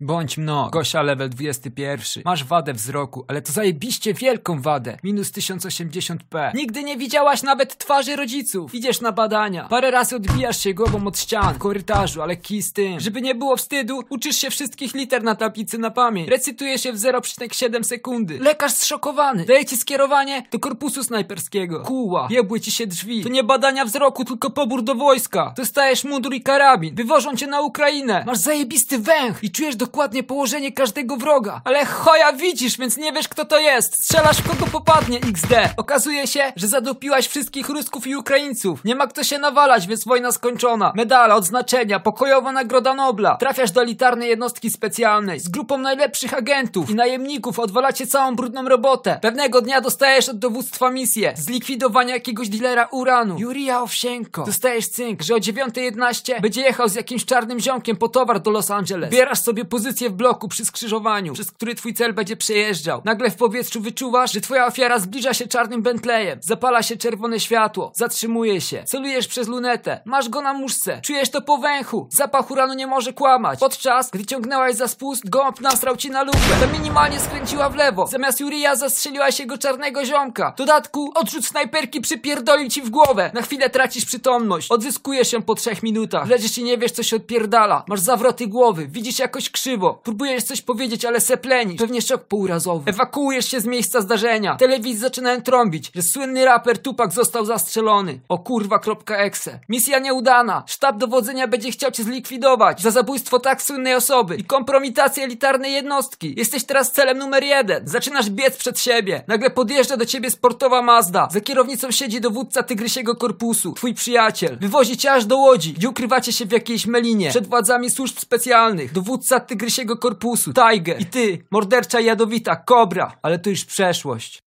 Bądź mno, Gosia level 21. Masz wadę wzroku, ale to zajebiście wielką wadę. Minus 1080p. Nigdy nie widziałaś nawet twarzy rodziców. Idziesz na badania. Parę razy odbijasz się głową od ścian w korytarzu, ale kij z tym. Żeby nie było wstydu, uczysz się wszystkich liter na tablicy na pamięć. Recytujesz je w 0,7 sekundy. Lekarz zszokowany. Daje ci skierowanie do korpusu snajperskiego. Kuła. Jebły ci się drzwi. To nie badania wzroku, tylko pobór do wojska. Dostajesz mundur i karabin. Wywożą cię na Ukrainę. Masz zajebisty węch i czujesz dokładnie położenie każdego wroga. Ale choja widzisz, więc nie wiesz kto to jest. Strzelasz w kogo popadnie XD. Okazuje się, że zadupiłaś wszystkich Rusków i Ukraińców. Nie ma kto się nawalać, więc wojna skończona. Medale, odznaczenia, pokojowa nagroda Nobla. Trafiasz do elitarnej jednostki specjalnej z grupą najlepszych agentów i najemników. Odwalacie całą brudną robotę. Pewnego dnia dostajesz od dowództwa misję zlikwidowania jakiegoś dealera uranu. Jurija Owsienko. Dostajesz cynk, że o 9.11 będzie jechał z jakimś czarnym ziomkiem po towar do Los Angeles. Bierasz sobie pozycję w bloku przy skrzyżowaniu, przez który twój cel będzie przejeżdżał. Nagle w powietrzu wyczuwasz, że twoja ofiara zbliża się czarnym Bentleyem. Zapala się czerwone światło. Zatrzymuje się. Celujesz przez lunetę. Masz go na muszce. Czujesz to po węchu. Zapach uranu nie może kłamać. Podczas, gdy ciągnęłaś za spust, gąb nasrał ci na lupę. Ta minimalnie skręciła w lewo. Zamiast Jurija zastrzeliłaś jego czarnego ziomka. W dodatku, odrzut snajperki przypierdolił ci w głowę. Na chwilę tracisz przytomność. Odzyskujesz się po trzech minutach. Leżysz i nie wiesz, co się odpierdala. Masz zawroty głowy. Widzisz jakoś krzywo. Próbujesz coś powiedzieć, ale seplenisz. Pewnie szok półrazowy. Ewakuujesz się z miejsca zdarzenia. Telewizji zaczynają trąbić, że słynny raper Tupak został zastrzelony. O kurwa.exe. Misja nieudana. Sztab dowodzenia będzie chciał cię zlikwidować za zabójstwo tak słynnej osoby i kompromitację elitarnej jednostki. Jesteś teraz celem numer jeden. Zaczynasz biec przed siebie. Nagle podjeżdża do ciebie sportowa Mazda. Za kierownicą siedzi dowódca tygrysiego korpusu. Twój przyjaciel. Wywozi cię aż do Łodzi, gdzie ukrywacie się w jakiejś melinie. Przed władzami służb specjalnych. Dowódca tygrysiego korpusu. Tiger. I ty, mordercza jadowita, kobra. Ale to już przeszłość.